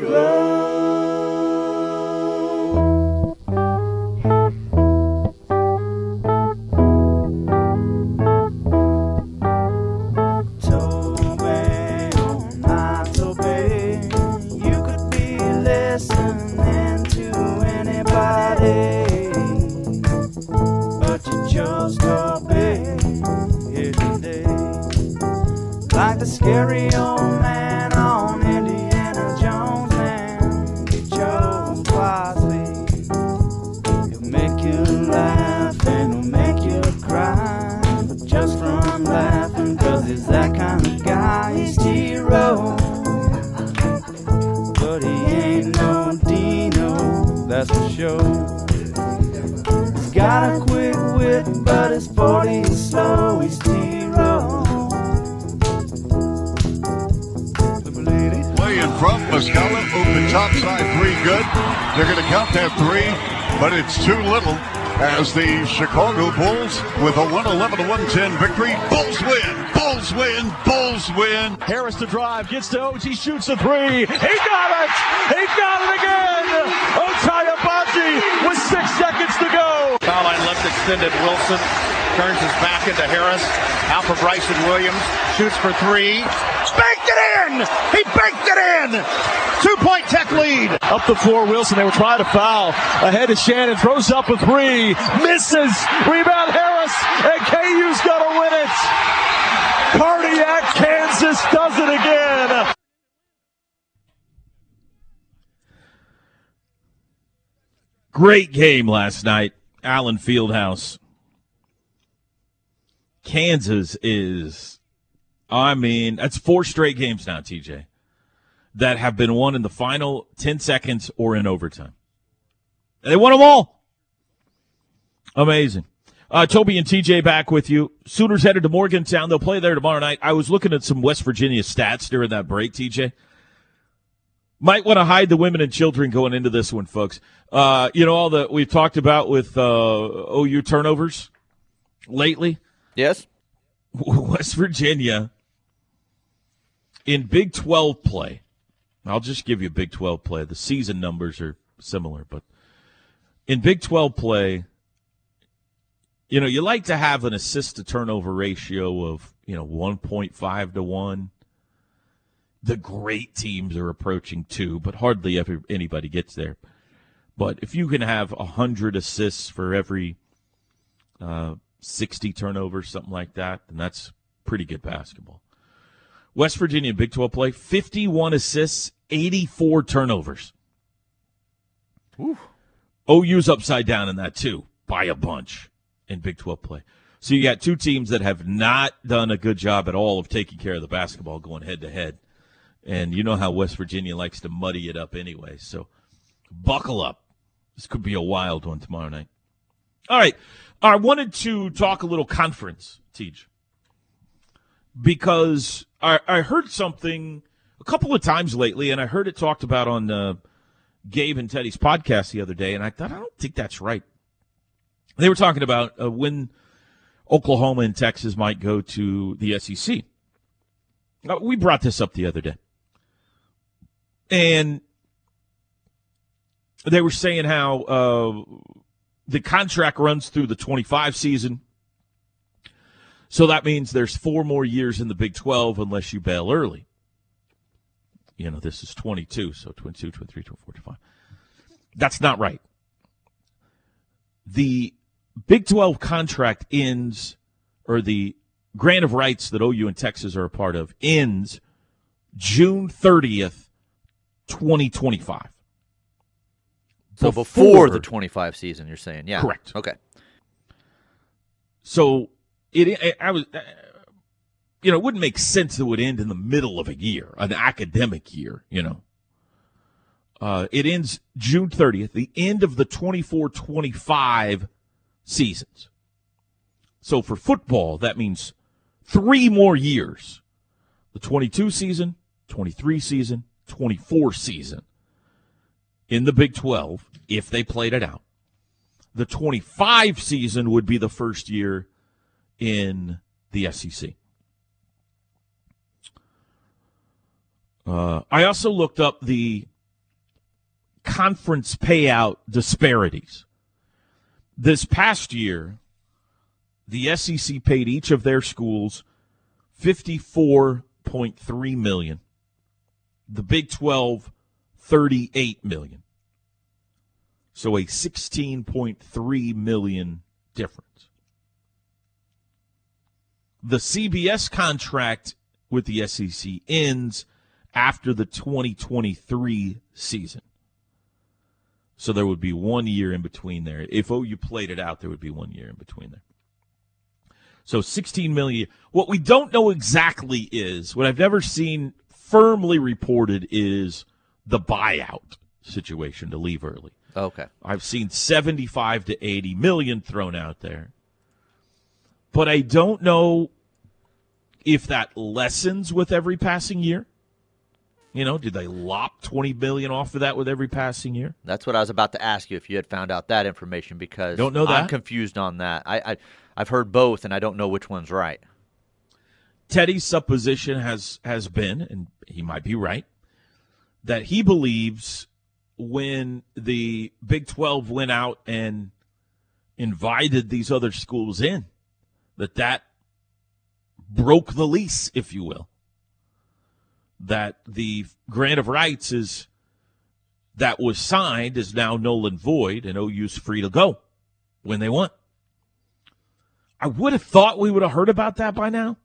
Toby, 111 to 110 victory. Bulls win, Bulls win, Bulls win. Harris to drive, gets to OG, shoots a three. He got it! Line left extended. Wilson turns his back into Harris. Out for Bryson Williams. Shoots for three. Banked it in! He banked it in! Two point tech lead. Up the floor, Wilson. They were trying to foul. Ahead to Shannon. Throws up a three. Misses. Rebound Harris. And KU's going to win it. Cardiac Kansas does it again. Great game last night, Allen Fieldhouse. Kansas is, I mean, that's four straight games now, TJ, that have been won in the final 10 seconds or in overtime. They won them all. Amazing. Uh, Toby and TJ back with you. Sooners headed to Morgantown. They'll play there tomorrow night. I was looking at some West Virginia stats during that break, TJ. Might want to hide the women and children going into this one, folks. Uh, you know, all the we've talked about with uh, OU turnovers lately. Yes. West Virginia in Big 12 play. I'll just give you Big 12 play. The season numbers are similar, but in Big 12 play, you know, you like to have an assist to turnover ratio of, you know, 1.5 to 1. The great teams are approaching 2, but hardly ever anybody gets there. But if you can have 100 assists for every uh, 60 turnovers, something like that, then that's pretty good basketball. West Virginia Big 12 play, 51 assists, 84 turnovers. OU's upside down in that too, by a bunch in Big 12 play. So you got two teams that have not done a good job at all of taking care of the basketball going head to head. And you know how West Virginia likes to muddy it up anyway. So buckle up. This could be a wild one tomorrow night. All right. I wanted to talk a little conference, Teach, because I, I heard something a couple of times lately, and I heard it talked about on uh, Gabe and Teddy's podcast the other day, and I thought, I don't think that's right. They were talking about uh, when Oklahoma and Texas might go to the SEC. Uh, we brought this up the other day. And they were saying how uh, the contract runs through the 25 season. So that means there's four more years in the Big 12 unless you bail early. You know, this is 22, so 22, 23, 24, 25. That's not right. The Big 12 contract ends, or the grant of rights that OU and Texas are a part of ends June 30th, 2025. So before, the 25 season, you're saying, yeah, Correct. Okay. So it, I was, uh, you know, it wouldn't make sense it would end in the middle of a year, an academic year, you know. Uh, it ends June 30th, the end of the 24 25 seasons. So for football, that means three more years the 22 season, 23 season, 24 season in the Big 12 if they played it out. The 25 season would be the first year in the SEC. Uh, I also looked up the conference payout disparities. This past year, the SEC paid each of their schools 54.3 million. The Big 12 38 million. So a 16.3 million difference. The CBS contract with the SEC ends after the 2023 season. So there would be one year in between there. If OU played it out, there would be one year in between there. So 16 million. What we don't know exactly is what I've never seen firmly reported is the buyout situation to leave early. Okay. I've seen 75 to 80 million thrown out there. But I don't know if that lessens with every passing year. You know, did they lop 20 million off of that with every passing year? That's what I was about to ask you if you had found out that information because Don't know that? I'm confused on that. I, I I've heard both and I don't know which one's right. Teddy's supposition has has been, and he might be right, that he believes when the Big Twelve went out and invited these other schools in, that that broke the lease, if you will. That the grant of rights is that was signed is now null and void, and OU's free to go when they want. I would have thought we would have heard about that by now.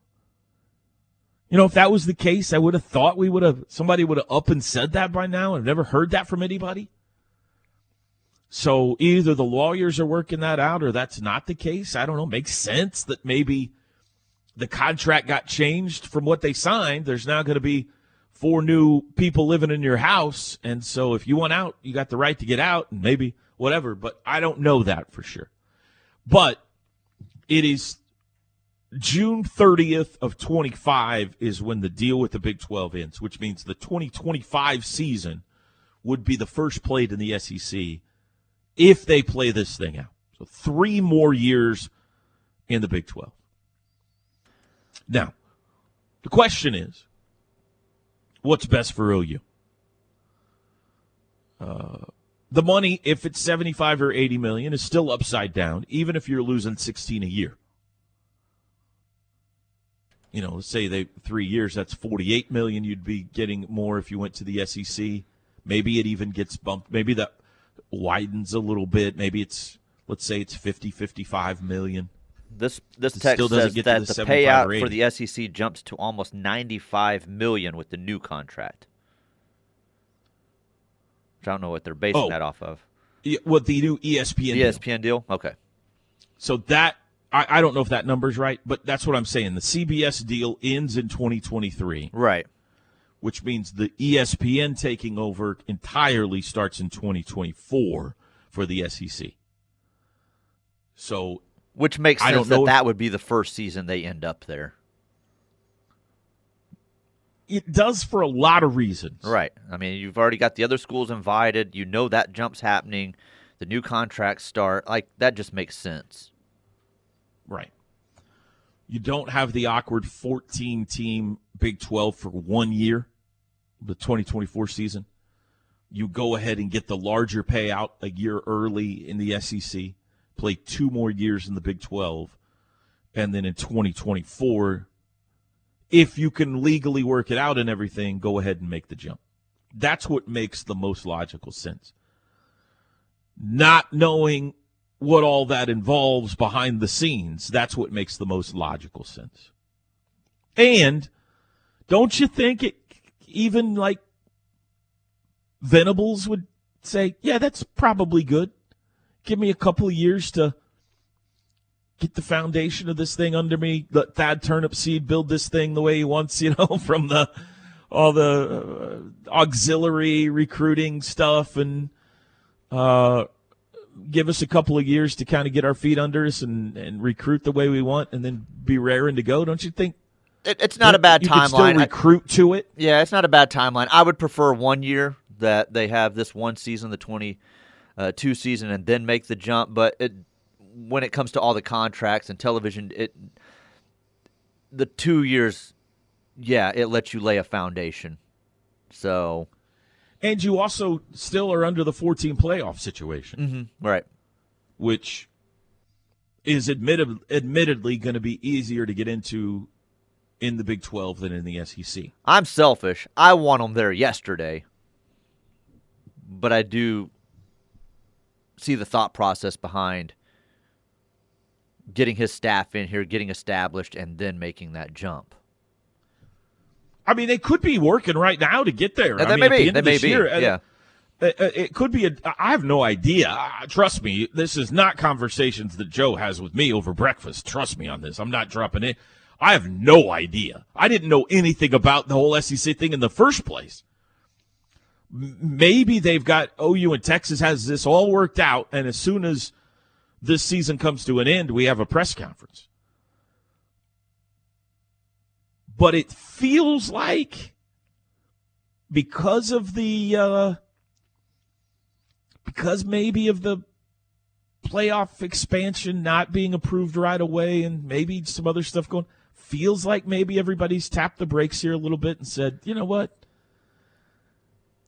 You know, if that was the case, I would have thought we would have somebody would have up and said that by now. I've never heard that from anybody. So either the lawyers are working that out or that's not the case. I don't know. Makes sense that maybe the contract got changed from what they signed. There's now going to be four new people living in your house. And so if you want out, you got the right to get out and maybe whatever. But I don't know that for sure. But it is June 30th of 25 is when the deal with the Big 12 ends, which means the 2025 season would be the first played in the SEC if they play this thing out. So three more years in the Big 12. Now, the question is, what's best for OU? Uh, the money, if it's 75 or 80 million, is still upside down, even if you're losing 16 a year. You know, say they three years, that's 48 million. You'd be getting more if you went to the SEC. Maybe it even gets bumped. Maybe that widens a little bit. Maybe it's, let's say it's 50, 55 million. This this It text still doesn't says get that the the payout for the SEC jumps to almost 95 million with the new contract. Which I don't know what they're basing Oh. that off of. What the new E ESPN deal. ESPN deal? Okay. So that I, I don't know if that number's right, but that's what I'm saying. The CBS deal ends in 2023, Right. which means the ESPN taking over entirely starts in 2024 for the SEC. So Which makes I sense don't that know if- that would be the first season they end up there. it does for a lot of reasons. Right. I mean, you've already got the other schools invited. You know that jump's happening. The new contracts start. Like that just makes sense. Right. You don't have the awkward 14 team Big 12 for one year, the 2024 season. You go ahead and get the larger payout a year early in the SEC, play two more years in the Big 12, and then in 2024, if you can legally work it out and everything, go ahead and make the jump. That's what makes the most logical sense. Not knowing what all that involves behind the scenes, that's what makes the most logical sense. And don't you think it even like Venables would say, yeah, that's probably good. Give me a couple of years to get the foundation of this thing under me. Let Thad Turnipseed build this thing the way he wants, you know, from the all the uh, auxiliary recruiting stuff and uh, give us a couple of years to kind of get our feet under us and, and recruit the way we want and then be raring to go. Don't you think? It, it's not a bad you still timeline. I- recruit to it. Yeah, it's not a bad timeline. I would prefer one year that they have this one season, the twenty uh, season, and then make the jump. But it, when it comes to all the contracts and television, it the two years, yeah, it lets you lay a foundation. So And you also still are under the 14 playoff situation, Mm-hmm. Right. which is admitted, admittedly going to be easier to get into in the Big 12 than in the SEC. I'm selfish. I want them there yesterday. But I do see the thought process behind getting his staff in here, getting established, and then making that jump. I mean, they could be working right now to get there. Yeah, I mean, may the be. end They may be. year, uh, Yeah. uh, uh, It could be a. I have no idea. Trust me, this is not conversations that Joe has with me over breakfast. Trust me on this. I'm not dropping it. I have no idea. I didn't know anything about the whole SEC thing in the first place. Maybe they've got OU and Texas has this all worked out, and as soon as this season comes to an end, we have a press conference. But it feels like because of the uh, because maybe of the playoff expansion not being approved right away and maybe some other stuff going feels like maybe everybody's tapped the brakes here a little bit and said you know what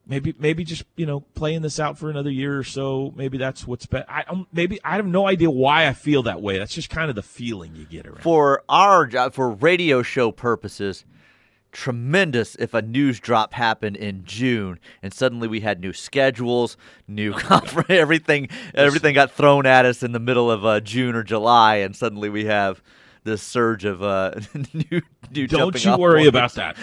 maybe maybe just you know playing this out for another year or so maybe that's what's best i don't maybe i have no idea why i feel that way. That's just kind of the feeling you get around. For our job, for radio show purposes, tremendous if a news drop happened in June and suddenly we had new schedules, new conference, everything, everything got thrown at us in the middle of uh, June or July, and suddenly we have this surge of uh, new, new. Don't you worry about that.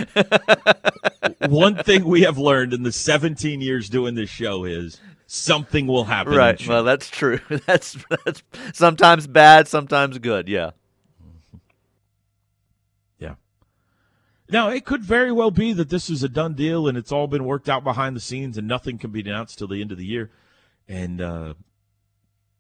One thing we have learned in the 17 years doing this show is something will happen. Right. Well, that's true. That's that's sometimes bad, sometimes good. Yeah. yeah. Now, it could very well be that this is a done deal and it's all been worked out behind the scenes and nothing can be announced till the end of the year. And, uh,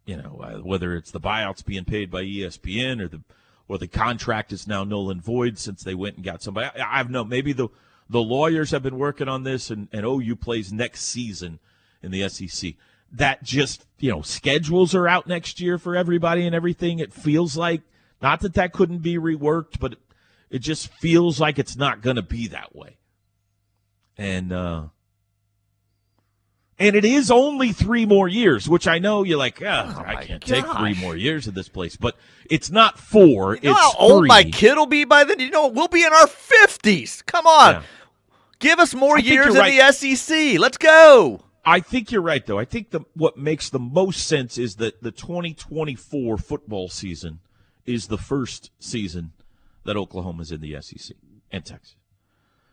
you know, uh, whether it's the buyouts being paid by ESPN or the or the contract is now null and void since they went and got somebody. I, I have no. Maybe the the lawyers have been working on this, and, and OU plays next season in the SEC. That just you know schedules are out next year for everybody and everything. It feels like not that that couldn't be reworked, but it, it just feels like it's not going to be that way. And uh, and it is only three more years, which I know you're like, ah, oh, I can't take three more years of this place, but it's not four. You know it's how old three. my kid will be by then? You know, we'll be in our fifties. Come on. Yeah. Give us more I years in you're the SEC. Let's go. I think you're right, though. I think the what makes the most sense is that the 2024 football season is the first season that Oklahoma's in the SEC and Texas.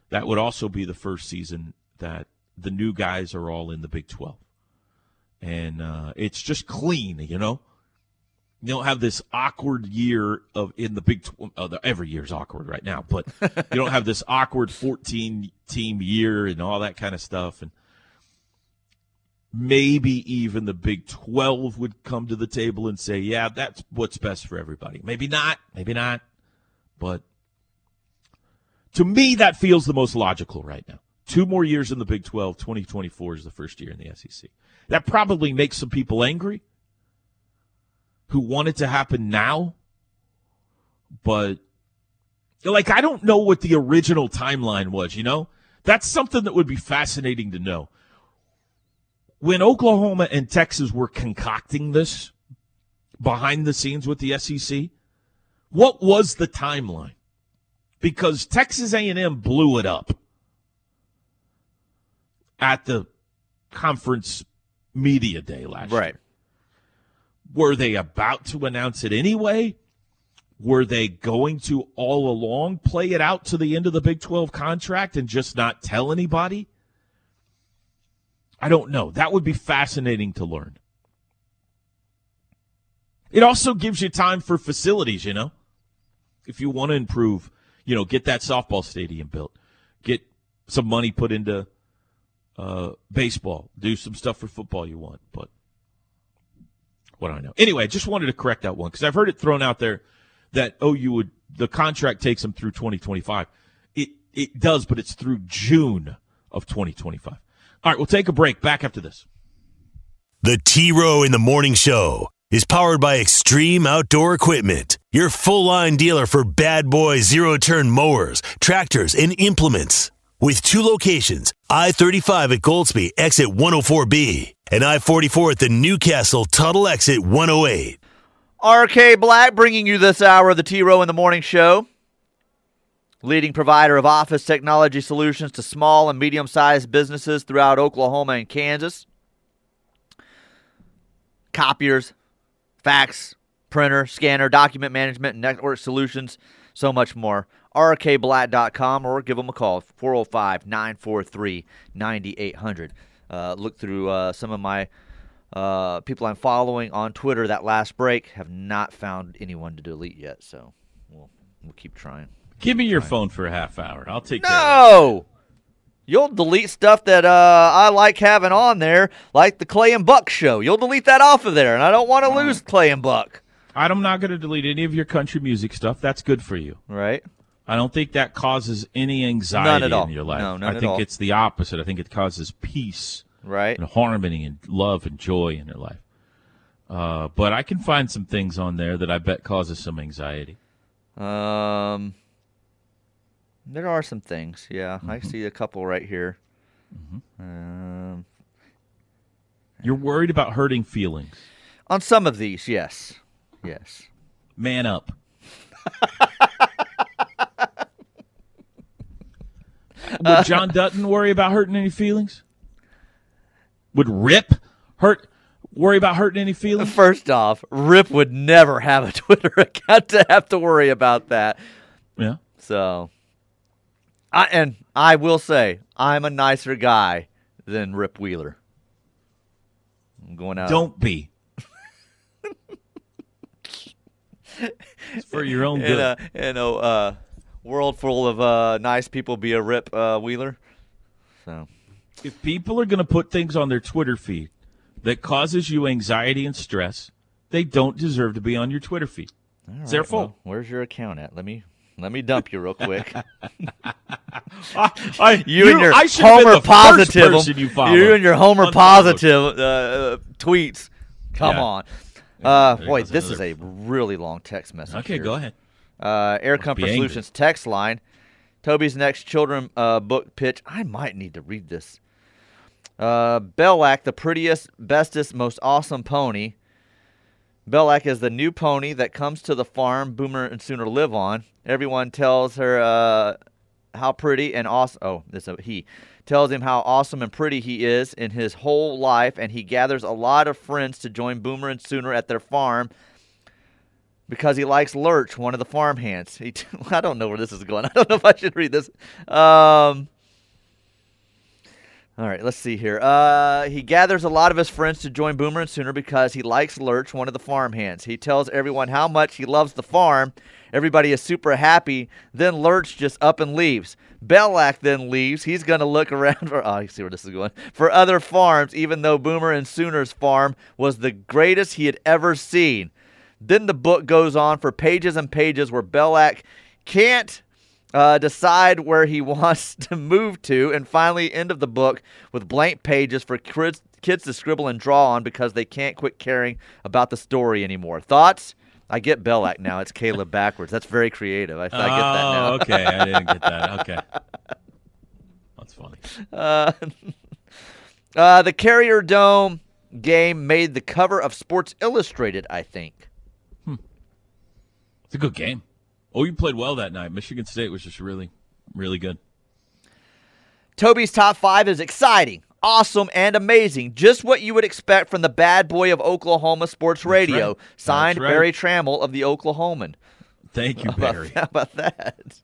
That would also be the first season that the new guys are all in the Big 12, and uh, it's just clean, you know. You don't have this awkward year of in the Big. Tw- uh, the, every year's awkward right now, but you don't have this awkward 14 team year and all that kind of stuff, and maybe even the Big 12 would come to the table and say, yeah, that's what's best for everybody. Maybe not, maybe not. But to me, that feels the most logical right now. Two more years in the Big 12, 2024 is the first year in the SEC. That probably makes some people angry who want it to happen now. But, like, I don't know what the original timeline was, you know? That's something that would be fascinating to know when Oklahoma and Texas were concocting this behind the scenes with the SEC, what was the timeline? Because Texas A&M blew it up at the conference media day last year. Were they about to announce it anyway? Were they going to all along play it out to the end of the Big 12 contract and just not tell anybody? I don't know. That would be fascinating to learn. It also gives you time for facilities, you know? If you want to improve, you know, get that softball stadium built, get some money put into uh, baseball, do some stuff for football you want. But what do I know? Anyway, I just wanted to correct that one because I've heard it thrown out there that oh, you would the contract takes them through 2025. It it does, but it's through June of 2025. All right, we'll take a break. Back after this. The T Row in the Morning Show is powered by Extreme Outdoor Equipment, your full line dealer for bad boy zero turn mowers, tractors, and implements. With two locations I 35 at Goldsby, exit 104B, and I 44 at the Newcastle Tuttle exit 108. RK Black bringing you this hour of the T Row in the Morning Show. Leading provider of office technology solutions to small and medium sized businesses throughout Oklahoma and Kansas. Copiers, fax, printer, scanner, document management, network solutions, so much more. rkblack.com or give them a call 405 943 9800. Look through uh, some of my uh, people I'm following on Twitter that last break. Have not found anyone to delete yet, so we'll, we'll keep trying. Give me your phone for a half hour. I'll take care of No! You'll delete stuff that uh, I like having on there, like the Clay and Buck show. You'll delete that off of there, and I don't want to lose Clay and Buck. I'm not going to delete any of your country music stuff. That's good for you. Right? I don't think that causes any anxiety None at all. in your life. No, none I think it's the opposite. I think it causes peace Right? and harmony and love and joy in your life. Uh, but I can find some things on there that I bet causes some anxiety. Um, there are some things. Yeah, I Mm-hmm. see a couple right here. Um, You're worried about hurting feelings. on some of these, yes, yes. Man up. Would John Dutton worry about hurting any feelings? Would Rip hurt worry about hurting any feelings? First off, Rip would never have a Twitter account to have to worry about that. Yeah. So, I and I will say I'm a nicer guy than Rip Wheeler. I'm going out. Don't be. it's for your own good. a in a uh, world full of uh, nice people be a Rip uh, Wheeler. So if people are going to put things on their Twitter feed that causes you anxiety and stress, they don't deserve to be on your Twitter feed. it's their fault. well, where's your account at? Let me let me dump you real quick. I, You, and your I should have been Homer positive, you you and your Homer Unfollowed. positive uh, tweets. Come Yeah. on, uh, boy, this is a really long text message. Okay, here. go ahead. Uh, Air Comfort. Solutions text line. Toby's next children uh, book pitch. I might need to read this. Uh, Belac, the prettiest, bestest, most awesome pony. Belac is the new pony that comes to the farm Boomer and Sooner live on. Everyone tells her uh, how pretty and awesome. Oh, this is a he tells him how awesome and pretty he is in his whole life, and he gathers a lot of friends to join Boomer and Sooner at their farm because he likes Lurch, one of the farm hands. He, I don't know where this is going. I don't know if I should read this. Um, all right, let's see here. Uh, he gathers a lot of his friends to join Boomer and Sooner because he likes Lurch, one of the farm hands. He tells everyone how much he loves the farm. Everybody is super happy. Then Lurch just up and leaves. Belac then leaves. He's going to look around for, oh, see where this is going, for other farms, even though Boomer and Sooner's farm was the greatest he had ever seen. Then the book goes on for pages and pages where Belac can't uh, decide where he wants to move to, and finally, end of the book with blank pages for kids, kids to scribble and draw on because they can't quit caring about the story anymore. Thoughts? I get Belac now. It's Caleb backwards. That's very creative. I, I get that now. Oh, okay. I didn't get that. Okay. That's funny. Uh, uh, the Carrier Dome game made the cover of Sports Illustrated, I think. It's a good game. Oh, you played well that night. Michigan State was just really, really good. Toby's top five is exciting, awesome, and amazing. Just what you would expect from the bad boy of Oklahoma sports radio. right. Signed right. Berry Tramel of the Oklahoman. Thank you, How about- Barry. How about that?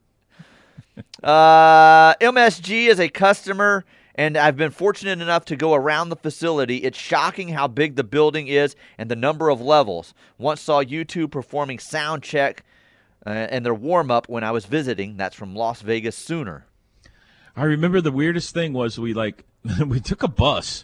uh, MSG is a customer, and I've been fortunate enough to go around the facility. It's shocking how big the building is and the number of levels. Once saw U2 performing sound check uh, and their warm up when I was visiting. That's from Las Vegas Sooner. I remember the weirdest thing was we like we took a bus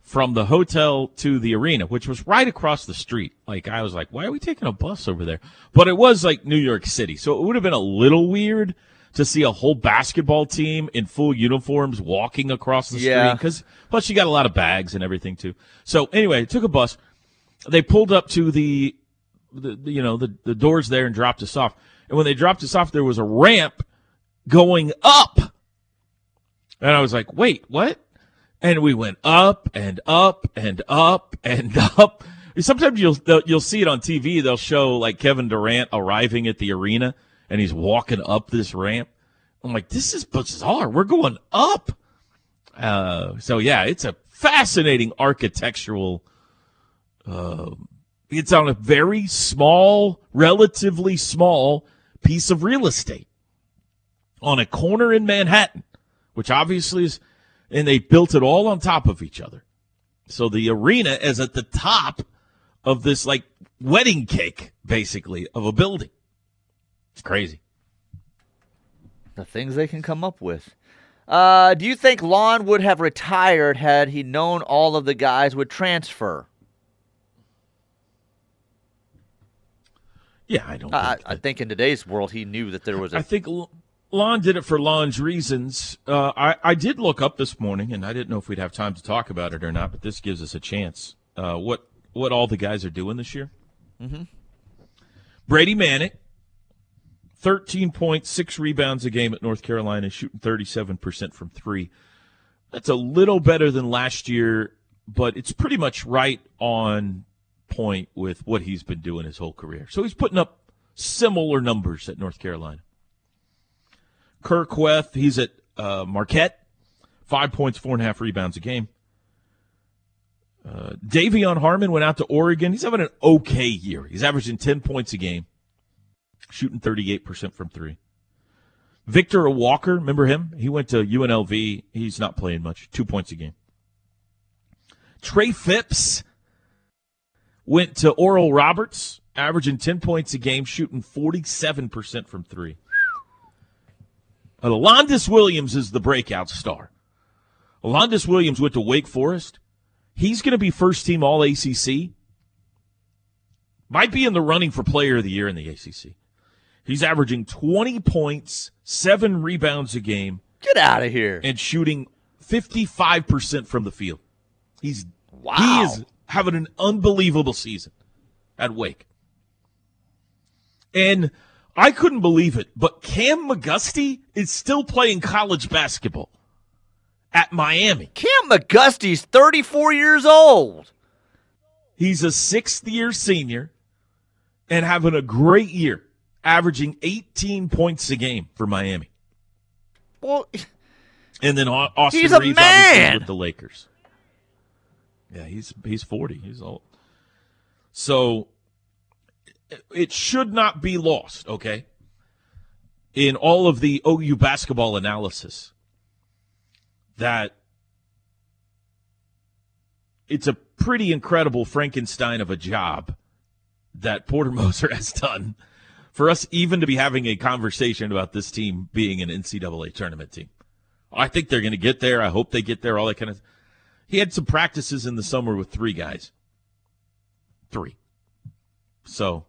from the hotel to the arena, which was right across the street. Like I was like, why are we taking a bus over there? But it was like New York City, so it would have been a little weird to see a whole basketball team in full uniforms walking across the Yeah. street. Because plus you got a lot of bags and everything too. So anyway, took a bus. They pulled up to the, the, the you know the the doors there and dropped us off. And when they dropped us off, there was a ramp going up And I was like, wait, what? And we went up and up and up and up. Sometimes you'll you'll see it on TV. They'll show like Kevin Durant arriving at the arena and he's walking up this ramp. I'm like, this is bizarre. We're going up. Uh, so yeah, it's a fascinating architectural. Uh, it's on a very small, relatively small piece of real estate on a corner in Manhattan, which obviously is, and they built it all on top of each other. So the arena is at the top of this like wedding cake, basically, of a building. It's crazy. The things they can come up with. Uh, do you think Lon would have retired had he known all of the guys would transfer? Yeah, I don't. Think I, I, think in today's world, he knew that there was. A... I think Lon did it for Lon's reasons. Uh, I I did look up this morning, and I didn't know if we'd have time to talk about it or not, but this gives us a chance. Uh, what what all the guys are doing this year? Mm-hmm. Brady Manek Thirteen point six rebounds a game at North Carolina, shooting 37% from three. That's a little better than last year, but it's pretty much right on point with what he's been doing his whole career. So he's putting up similar numbers at North Carolina. Kur Kuath, he's at uh, Marquette, five points, four and a half rebounds a game. Uh, De'Vion Harmon went out to Oregon. He's having an okay year. He's averaging 10 points a game shooting 38% from three. Victor Iwuakor, remember him? He went to UNLV. He's not playing much, two points a game. Trey Phipps went to Oral Roberts, averaging 10 points a game, shooting 47% from three. Alondes Williams is the breakout star. Alondes Williams went to Wake Forest. He's going to be first team All ACC. Might be in the running for Player of the Year in the ACC. He's averaging 20 points, seven rebounds a game, Get out of here. and shooting 55% from the field. He's Wow. he is having an unbelievable season at Wake. And I couldn't believe it, but Cam McGusty is still playing college basketball at Miami. Cam McGusty's 34 years old. He's a sixth year senior and having a great year, averaging 18 points a game for Miami. Well, And then Austin He's a Reaves man. with the Lakers. Yeah, he's he's 40. He's old. So it should not be lost, okay? In all of the OU basketball analysis that it's a pretty incredible Frankenstein of a job that Porter Moser has done for us even to be having a conversation about this team being an NCAA tournament team. I think they're going to get there. I hope they get there. All that kind of. He had some practices in the summer with three guys. Three. So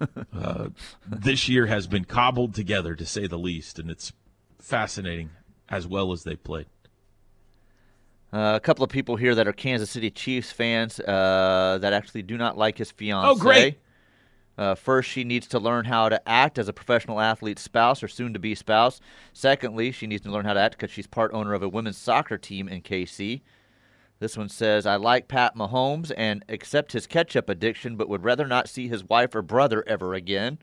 uh, this year has been cobbled together, to say the least, and it's fascinating as well as they played. Uh, a couple of people here that are Kansas City Chiefs fans uh, that actually do not like his fiance. Oh, great. Uh, first, she needs to learn how to act as a professional athlete's spouse or soon to be spouse. Secondly, she needs to learn how to act because she's part owner of a women's soccer team in KC. This one says, I like Pat Mahomes and accept his ketchup addiction, but would rather not see his wife or brother ever again.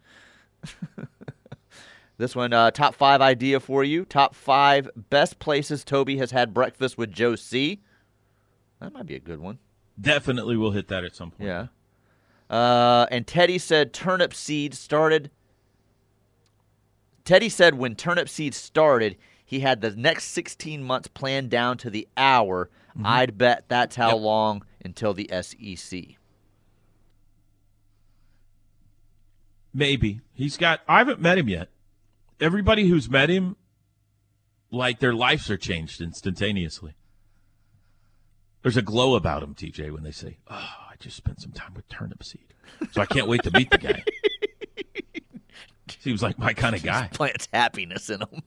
this one, uh, top five idea for you. Top five best places Toby has had breakfast with Joe C. That might be a good one. Definitely we'll hit that at some point. Yeah. Uh, and Teddy said Turnipseed started. Teddy said when Turnipseed started, he had the next 16 months planned down to the hour. I'd bet that's how Yep. long until the SEC. Maybe. He's got I haven't met him yet. Everybody who's met him like their lives are changed instantaneously. There's a glow about him, TJ, when they say, "Oh, just spent some time with Turnipseed." So I can't wait to meet the guy. Seems like my kind of guy. Plants happiness in them.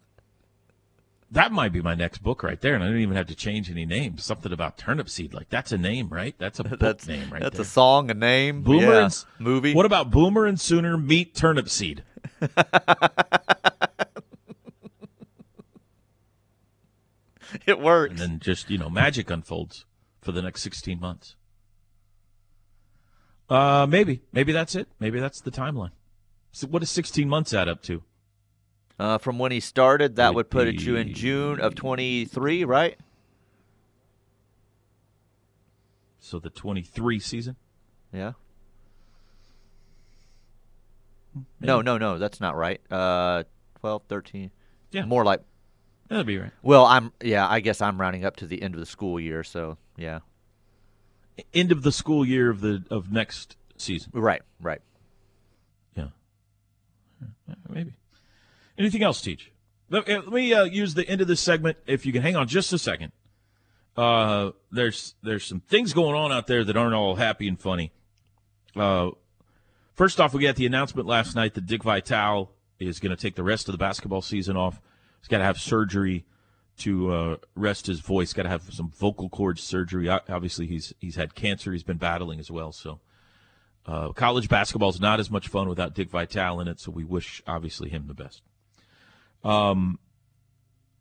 That might be my next book right there, and I don't even have to change any names. Something about Turnipseed, like that's a name, right? That's a book That's name, right That's there. a song, a name, Boomer yeah. and movie. What about Boomer and Sooner meet Turnipseed? it works. and then just you know magic unfolds for the next 16 months. Uh, maybe, maybe that's it. Maybe that's the timeline. So what does 16 months add up to? Uh, from when he started, that Would put it you in June of 23, right? So the 23 season. Yeah. No, no, no, that's not right. Uh, 12, 13. Yeah. More like, That'd be right. well, I'm, yeah, I guess I'm rounding up to the end of the school year, so yeah. End of the school year of the of next season. Right, right. Yeah. Maybe. Anything else, Teach? Let, uh, let me uh, use the end of this segment. If you can hang on just a second. Uh, there's there's some things going on out there that aren't all happy and funny. Uh, first off, we got the announcement last night that Dick Vitale is going to take the rest of the basketball season off. He's got to have surgery to uh, rest his voice. Got to have some vocal cord surgery. Obviously, he's he's had cancer. He's been battling as well. So, uh, college basketball is not as much fun without Dick Vitale in it. So we wish obviously him the best. Um,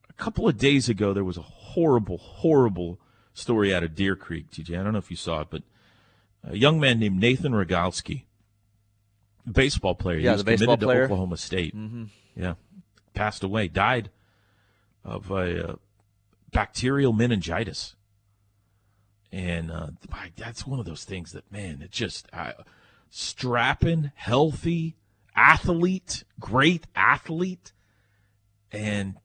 a couple of days ago, there was a horrible, horrible story out of Deer Creek. TJ, I don't know if you saw it, but a young man named Nathan Rogalski, baseball player, he Yeah, was the baseball committed player. to Oklahoma State. Mm-hmm. Yeah, passed away, died of a uh, bacterial meningitis, and uh, that's one of those things that man, it just uh, strapping, healthy athlete, great athlete, and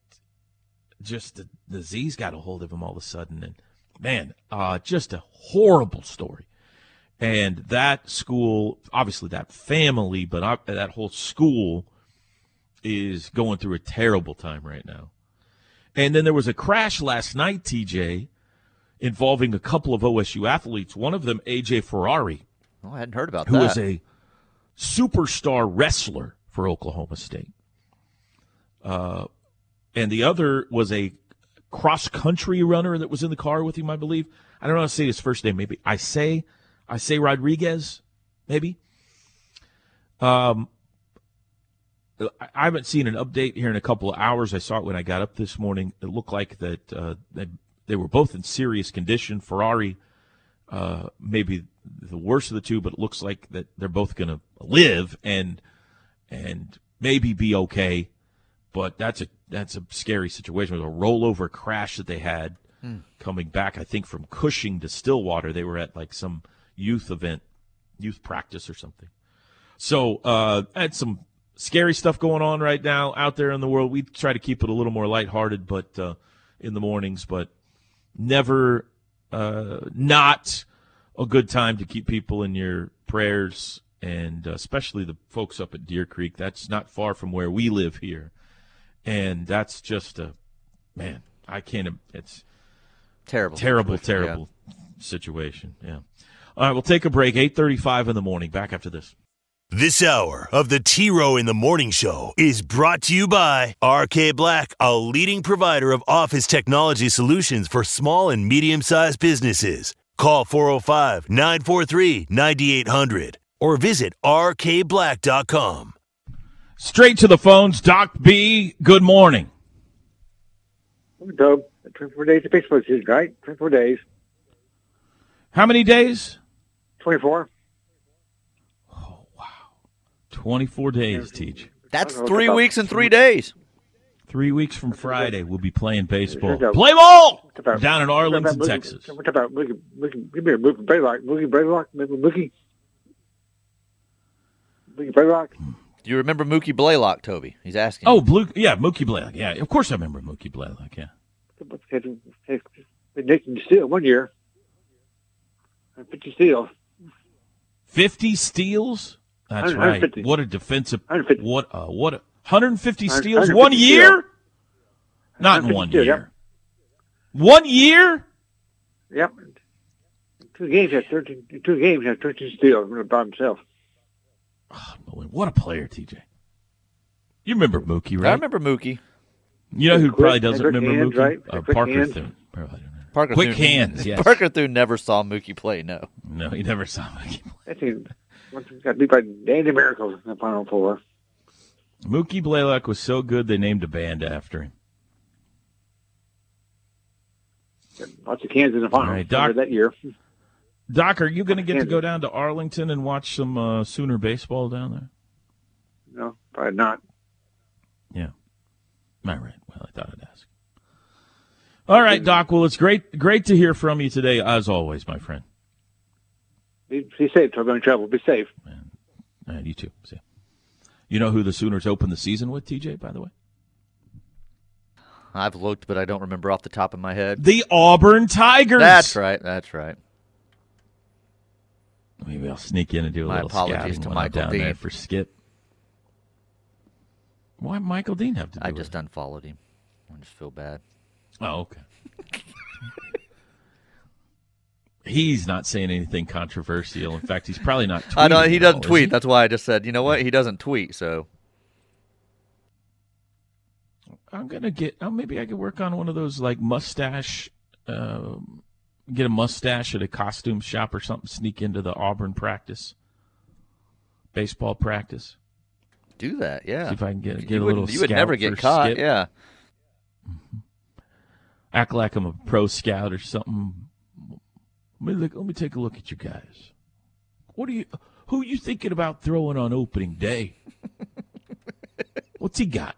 just the disease got a hold of him all of a sudden, and man, uh, just a horrible story. And that school, obviously that family, but uh, that whole school is going through a terrible time right now. And then there was a crash last night, TJ, involving a couple of OSU athletes. One of them, AJ Ferrari, Oh, I hadn't heard about who that. was a superstar wrestler for Oklahoma State. Uh, and the other was a cross country runner that was in the car with him, I believe. I don't know how to say his first name. Maybe I say, I say Rodriguez, maybe. Um, I haven't seen an update here in a couple of hours. I saw it when I got up this morning. It looked like that uh, they, they were both in serious condition. Ferrari, uh, maybe the worst of the two, but it looks like that they're both going to live and and maybe be okay. But that's a that's a scary situation. It was a rollover crash that they had coming back. I think from Cushing to Stillwater. They were at like some youth event, youth practice or something. So uh, had some scary stuff going on right now out there in the world. We try to keep it a little more lighthearted, but uh, in the mornings, but never uh, not a good time to keep people in your prayers, and uh, especially the folks up at Deer Creek. That's not far from where we live here, and that's just a man. I can't. It's terrible. terrible, situation, yeah. terrible situation. Yeah. All right, we'll take a break. Eight thirty-five in the morning. Back after this. This hour of the T Row in the Morning Show is brought to you by RK Black, a leading provider of office technology solutions for small and medium sized businesses. Call 405 943 9800 or visit rkblack.com. Straight to the phones. Doc B, good morning. Dub, 24 days of baseball season, right? 24 days. How many days? 24. 24 days, Teach. That's I don't know, three weeks and three days. Three weeks from Friday, we'll be playing baseball. Play ball! Down in Arlington, about Mookie- Texas. What about Mookie? Mookie, give me a Mookie Braylock. Mookie Braylock. Mookie. Mookie Braylock. Do you remember Mookie Blaylock, Toby? He's asking. Oh, Blue, yeah, Mookie Blaylock. Yeah, of course I remember Mookie Blaylock, yeah. Nathan Steele one year. 50 steals. 50 steals? That's right. What a defensive. 150. What, uh, what, a, 150 steals 150 one year? steals. Not in one steals, year. yep. One year? Yep. Two games had 13. Two games had 13 steals by himself. What a player, TJ. You remember Mookie, right? I remember Mookie. You know who Quick- probably doesn't remember hands, Mookie? right? Uh, Parker hands. Thune. Probably don't know. Parker Quick Thune- hands, yes. Parker Thune never saw Mookie play. No. No, he never saw Mookie. I think once he got beat by Danny Miracle in the Final Four. Mookie Blaylock was so good they named a band after him. Lots of Kansas in the final right, Doc. that year. Doc, are you going to get to go down to Arlington and watch some uh, Sooner baseball down there? No, probably not. Yeah. All right. Well, I thought I'd ask. All right, Doc. Well, it's great, great to hear from you today, as always, my friend. Be, be safe. If I'm going to travel. Be safe. All right, you too. See. ya. You know who the Sooners opened the season with, TJ? By the way, I've looked, but I don't remember off the top of my head. the Auburn Tigers. That's right. That's right. Maybe I'll sneak in and do a My little apologies scouting to I'm Michael down Dean. there for Skip. Why Michael Dean have to do I with just it? unfollowed him. I just feel bad. Oh, okay. he's not saying anything controversial. In fact, he's probably not. Tweeting I know he doesn't all, tweet. he? That's why I just said, you know what? He doesn't tweet. So I'm gonna get. Oh, maybe I could work on one of those like mustache. Um, get a mustache at a costume shop or something. Sneak into the Auburn practice, baseball practice. do that. Yeah. See if I can get get you a little. you would never get caught. Skip. Yeah. Act like I'm a pro scout or something. Let me look. Let me take a look at you guys. What are you? Who are you thinking about throwing on opening day? What's he got?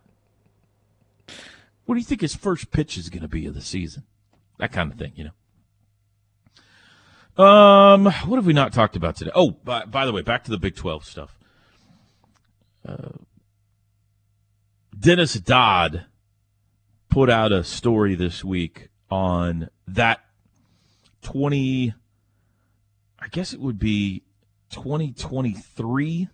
What do you think his first pitch is going to be of the season? That kind of thing, you know. Um, what have we not talked about today? Oh, by, by the way, back to the Big Twelve stuff. Uh, Dennis Dodd put out a story this week on that 20 I guess it would be 2023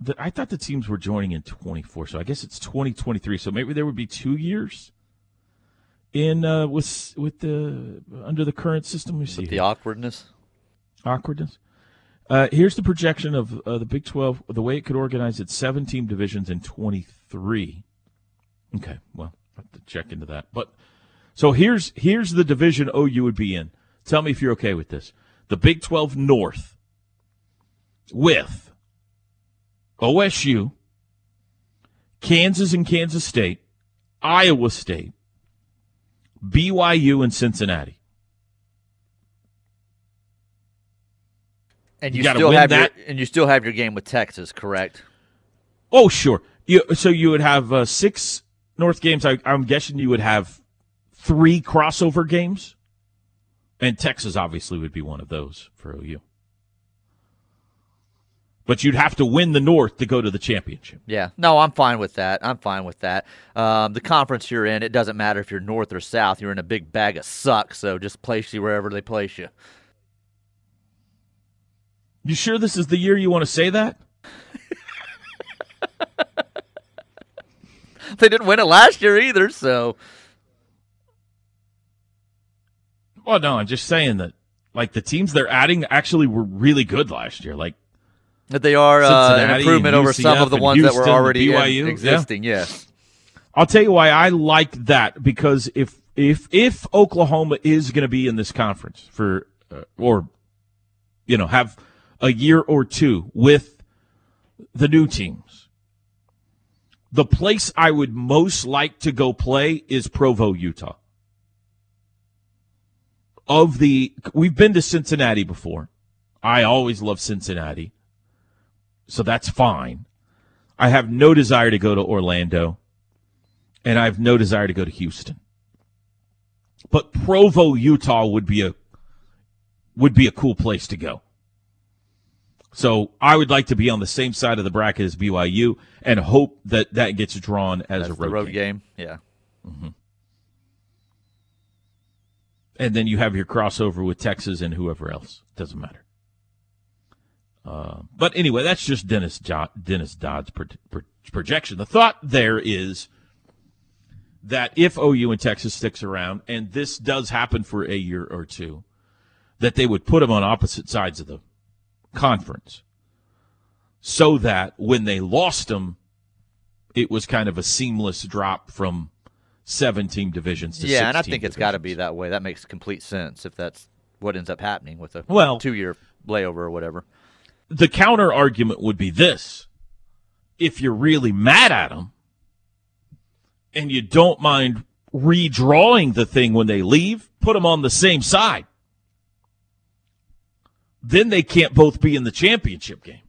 that I thought the teams were joining in 24 so I guess it's 2023 so maybe there would be 2 years in uh with with the under the current system. We see The awkwardness. awkwardness? Uh, here's the projection of uh, the Big 12 the way it could organize its seven team divisions in 23 Okay, well, I have to check into that. But so here's here's the division OU would be in. Tell me if you're okay with this. The Big 12 North with OSU, Kansas and Kansas State, Iowa State, BYU and Cincinnati. And You you, still have that. your and you still have your game with Texas, correct? Oh, sure. You, so you would have uh, six North games. I, I'm guessing you would have three crossover games, and Texas obviously would be one of those for OU. But you'd have to win the North to go to the championship. Yeah. No, I'm fine with that. I'm fine with that. Um, the conference you're in, it doesn't matter if you're north or south. You're in a big bag of suck. So just place you wherever they place you. You sure this is the year you want to say that? They didn't win it last year either. So Well, no, I'm just saying that like the teams they're adding actually were really good last year. Like that they are uh, an improvement over some of the ones that were already BYU, yeah. existing. Yes. I'll tell you why I like that because if if if Oklahoma is going to be in this conference for uh, or you know have a year or two with the new teams, the place I would most like to go play is Provo, Utah. Of the we've been to Cincinnati before. I always love Cincinnati. So that's fine. I have no desire to go to Orlando and I have no desire to go to Houston. But Provo, Utah would be a would be a cool place to go. So I would like to be on the same side of the bracket as BYU and hope that that gets drawn as That's a road, road game. game. Yeah. Mm-hmm. And then you have your crossover with Texas and whoever else. It doesn't matter. Uh, but anyway, that's just Dennis jo- Dennis Dodd's pro- pro- projection. The thought there is that if OU and Texas sticks around, and this does happen for a year or two, that they would put them on opposite sides of the conference, so that when they lost them, it was kind of a seamless drop from seven team divisions to Yeah, and I think it's got to be that way. That makes complete sense if that's what ends up happening with a Well- two year layover or whatever. the counter argument would be this if you're really mad at them and you don't mind redrawing the thing when they leave, put them on the same side. Then they can't both be in the championship game.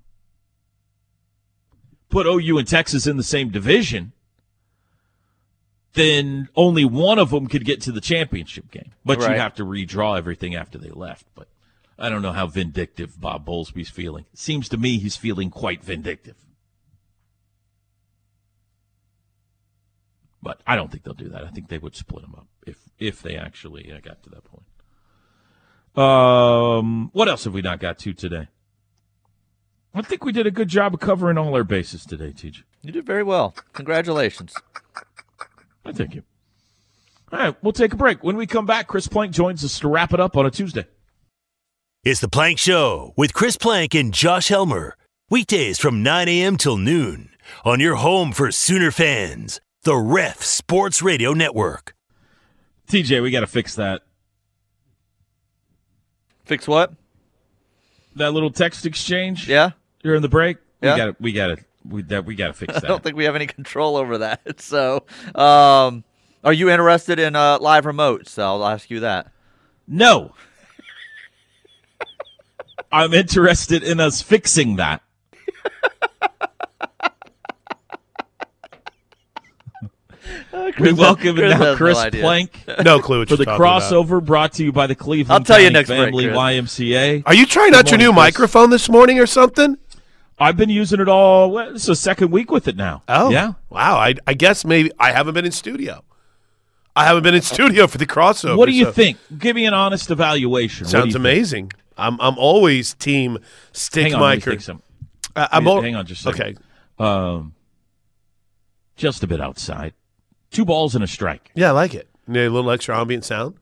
Put OU and Texas in the same division, then only one of them could get to the championship game. But you Right. have to redraw everything after they left. But I don't know how vindictive Bob Bowlesby's feeling. It seems to me he's feeling quite vindictive. But I don't think they'll do that. I think they would split them up if if they actually uh, got to that point. Um, what else have we not got to today? I think we did a good job of covering all our bases today, TJ. You did very well. Congratulations. I thank you. All right, we'll take a break. When we come back, Chris Plank joins us to wrap it up on a Tuesday. It's the Plank Show with Chris Plank and Josh Helmer. Weekdays from 9 a.m. till noon on your home for Sooner fans, the Ref Sports Radio Network. TJ, we got to fix that. Fix what? That little text exchange Yeah. during the break. Yeah. We got to. We got to. We that we got to fix that. I don't think we have any control over that. So, um, are you interested in uh, live remotes? So I'll ask you that. No. I'm interested in us fixing that. we welcome Chris now has no Chris. Plank No clue what for the you're talking about. crossover brought to you by the Cleveland I'll tell you next Family Chris. YMCA. Are you trying out your new Chris. microphone this morning or something? I've been using it all. Well, it's the second week with it now. Oh, yeah. Wow. I, I guess maybe I haven't been in studio. I haven't been in studio for the crossover. What do you so- think? Give me an honest evaluation. Sounds think? amazing. I'm I'm always team stick Hang on, me think some. Uh, I'm Hang- al- hang on just a okay. second. Um, just a bit outside. Two balls and a strike. Yeah, I like it. A little extra ambient sound.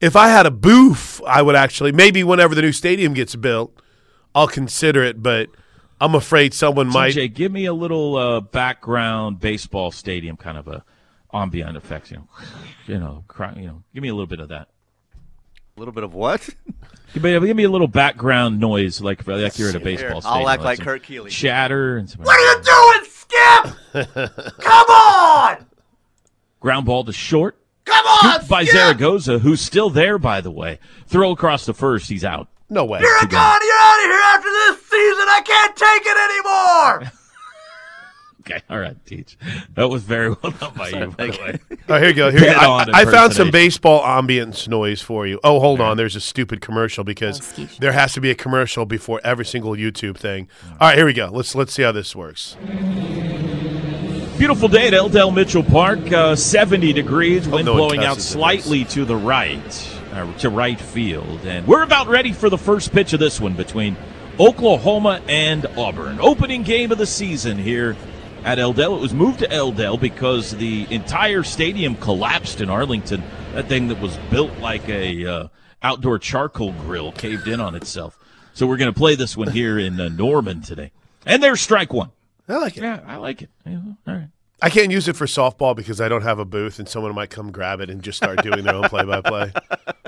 If I had a booth, I would actually maybe whenever the new stadium gets built, I'll consider it. But I'm afraid someone might. TJ, give me a little uh, background baseball stadium kind of a ambient effects. You know, you know, cry, you know. Give me a little bit of that. A little bit of what? Give me, give me a little background noise, like like you're at a baseball Here, stadium. I'll act like like some Kurt Keeley. Chatter and some What are you doing, Skip? Come on! ground ball to short. Come on, Scooped by Skip! Zaragoza, who's still there, by the way. Throw across the first. He's out. No way. You're gone. You're out of here after this season. I can't take it anymore. Okay, all right, Teach. That was very well done by you, by the way. Oh, here you go. Here, Dead I, I found some baseball ambience noise for you. Oh, hold on. There's a stupid commercial because there has to be a commercial before every single YouTube thing. All right, here we go. Let's let's see how this works. Beautiful day at L. Dale Mitchell Park. Uh, 70 degrees, wind no blowing out cusses in slightly to the right, uh, to right field. And we're about ready for the first pitch of this one between Oklahoma and Auburn. Opening game of the season here at L. Dale. It was moved to L. Dale because the entire stadium collapsed in Arlington. That thing that was built like a uh, outdoor charcoal grill caved in on itself. So we're going to play this one here in uh, Norman today. And there's strike one. I like it. Yeah, I like it. Yeah, all right. I can't use it for softball because I don't have a booth, and someone might come grab it and just start doing their own play-by-play.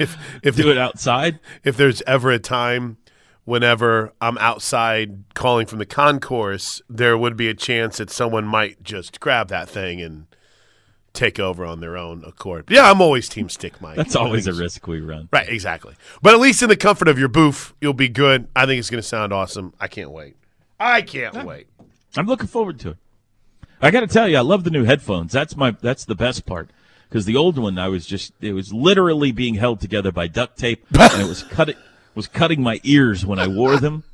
if if Do it outside. if there's ever a time whenever I'm outside calling from the concourse, there would be a chance that someone might just grab that thing and take over on their own accord. Yeah, I'm always team stick Mike. That's always a risk we run. Right, exactly. But at least in the comfort of your booth, you'll be good. I think it's going to sound awesome. I can't wait. I can't wait. I'm looking forward to it. I got to tell you, I love the new headphones. That's my that's the best part because the old one I was just it was literally being held together by duct tape and it was cutting was cutting my ears when I wore them.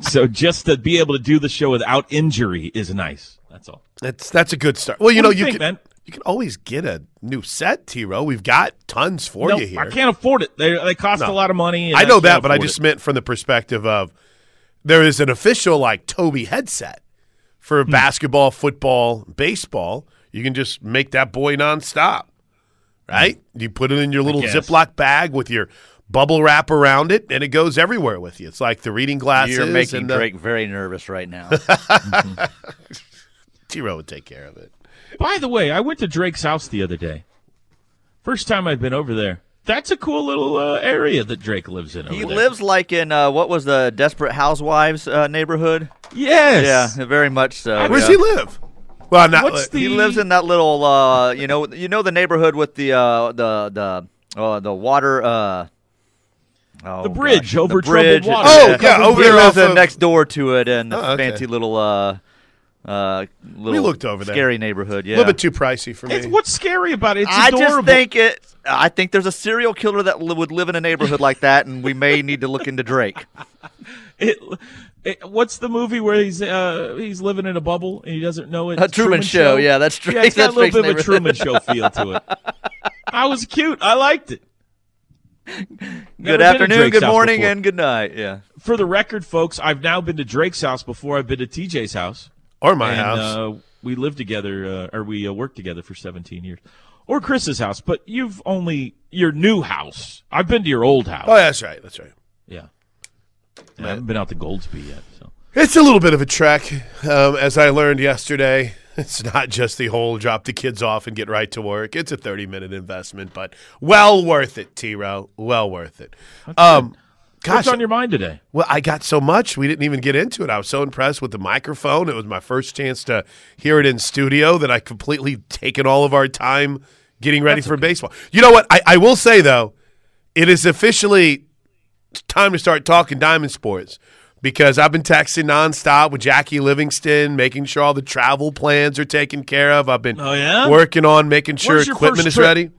So just to be able to do the show without injury is nice. That's all. That's that's a good start. Well, you What know, you you think, can man? you can always get a new set, T. Row. We've got tons for No, you here. I can't afford it. They they cost No. a lot of money. and I know can't that, but I just it. meant from the perspective of there is an official like Toby headset for Hmm. basketball, football, baseball. You can just make that boy nonstop, right? You put it in your little. Ziploc bag with your bubble wrap around it, and it goes everywhere with you. It's like the reading glasses. You're making and the, Drake very nervous right now. T. Row would take care of it. By the way, I went to Drake's house the other day. First time I've been over there. That's a cool little uh, area that Drake lives in. he there. lives like in uh, what was the Desperate Housewives uh, neighborhood? Yes. Yeah, very much so. Where's yeah. he live? Well, not What's the He lives in that little, uh, you know, you know the neighborhood with the uh, the the uh, the water. Uh, oh, The bridge gosh, over the bridge. troubled water. Oh, yeah, over he there lives of- next door to it, and the Oh, okay. fancy little, uh, uh, little looked over there. scary neighborhood. Yeah, a little bit too pricey for me. It's, what's scary about it? It's I adorable. just think it. I think there's a serial killer that li- would live in a neighborhood like that, and we may need to look into Drake. It, it, what's the movie where he's uh, he's living in a bubble and he doesn't know it? A Truman Show, yeah, that's Yeah, Drake- it's got that's a little bit of a Truman Show feel to it. I was cute. I liked it. Never Good been afternoon, good morning, before. and good night. Yeah. For the record, folks, I've now been to Drake's house before I've been to TJ's house. or my and, house. Uh, we lived together, uh, or we uh, worked together for 17 years. Or Chris's house, but you've only your new house. I've been to your old house. oh, that's right. That's right. Yeah. I haven't been out to Goldsby yet. So It's a little bit of a trek, um, as I learned yesterday. It's not just the whole drop the kids off and get right to work. It's a 30 minute investment, but well worth it, T Row. Well worth it. Um, what's on your mind today? well, I got so much. We didn't even get into it. I was so impressed with the microphone. It was my first chance to hear it in studio that I completely taken all of our time getting ready for baseball. You know what? I, I will say, though, it is officially time to start talking diamond sports because I've been texting nonstop with Jackie Livingston, making sure all the travel plans are taken care of. I've been Oh, yeah? working on making sure equipment is trip? ready.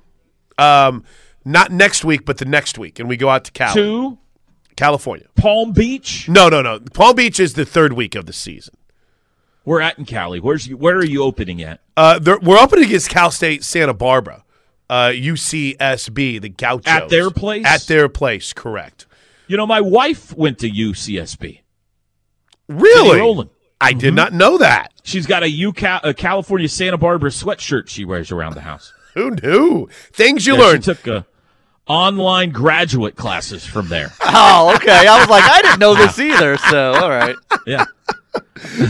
Um, not next week, but the next week, and we go out to Cali, To California. Palm Beach. No, no, no. Palm Beach is the third week of the season. We're at in Cali. Where's you, where are you opening at? Uh, we're opening against Cal State Santa Barbara, uh, UCSB, the Gauchos. At their place? At their place, correct. You know, my wife went to UCSB. Really? Jenny Rowland. I did not know that. She's got a, UCal- a California Santa Barbara sweatshirt she wears around the house. Who knew? Things you Yeah, learn. She took uh, online graduate classes from there. Oh, okay. I was like, I didn't know this either. So, all right. Yeah,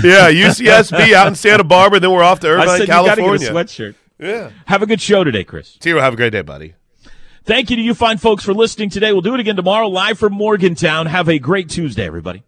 yeah, UCSB out in Santa Barbara, then we're off to I Irvine, said you California. get a sweatshirt. yeah. Have a good show today, Chris. Tiro, have a great day, buddy. Thank you to you fine folks for listening today. We'll do it again tomorrow live from Morgantown. Have a great Tuesday, everybody.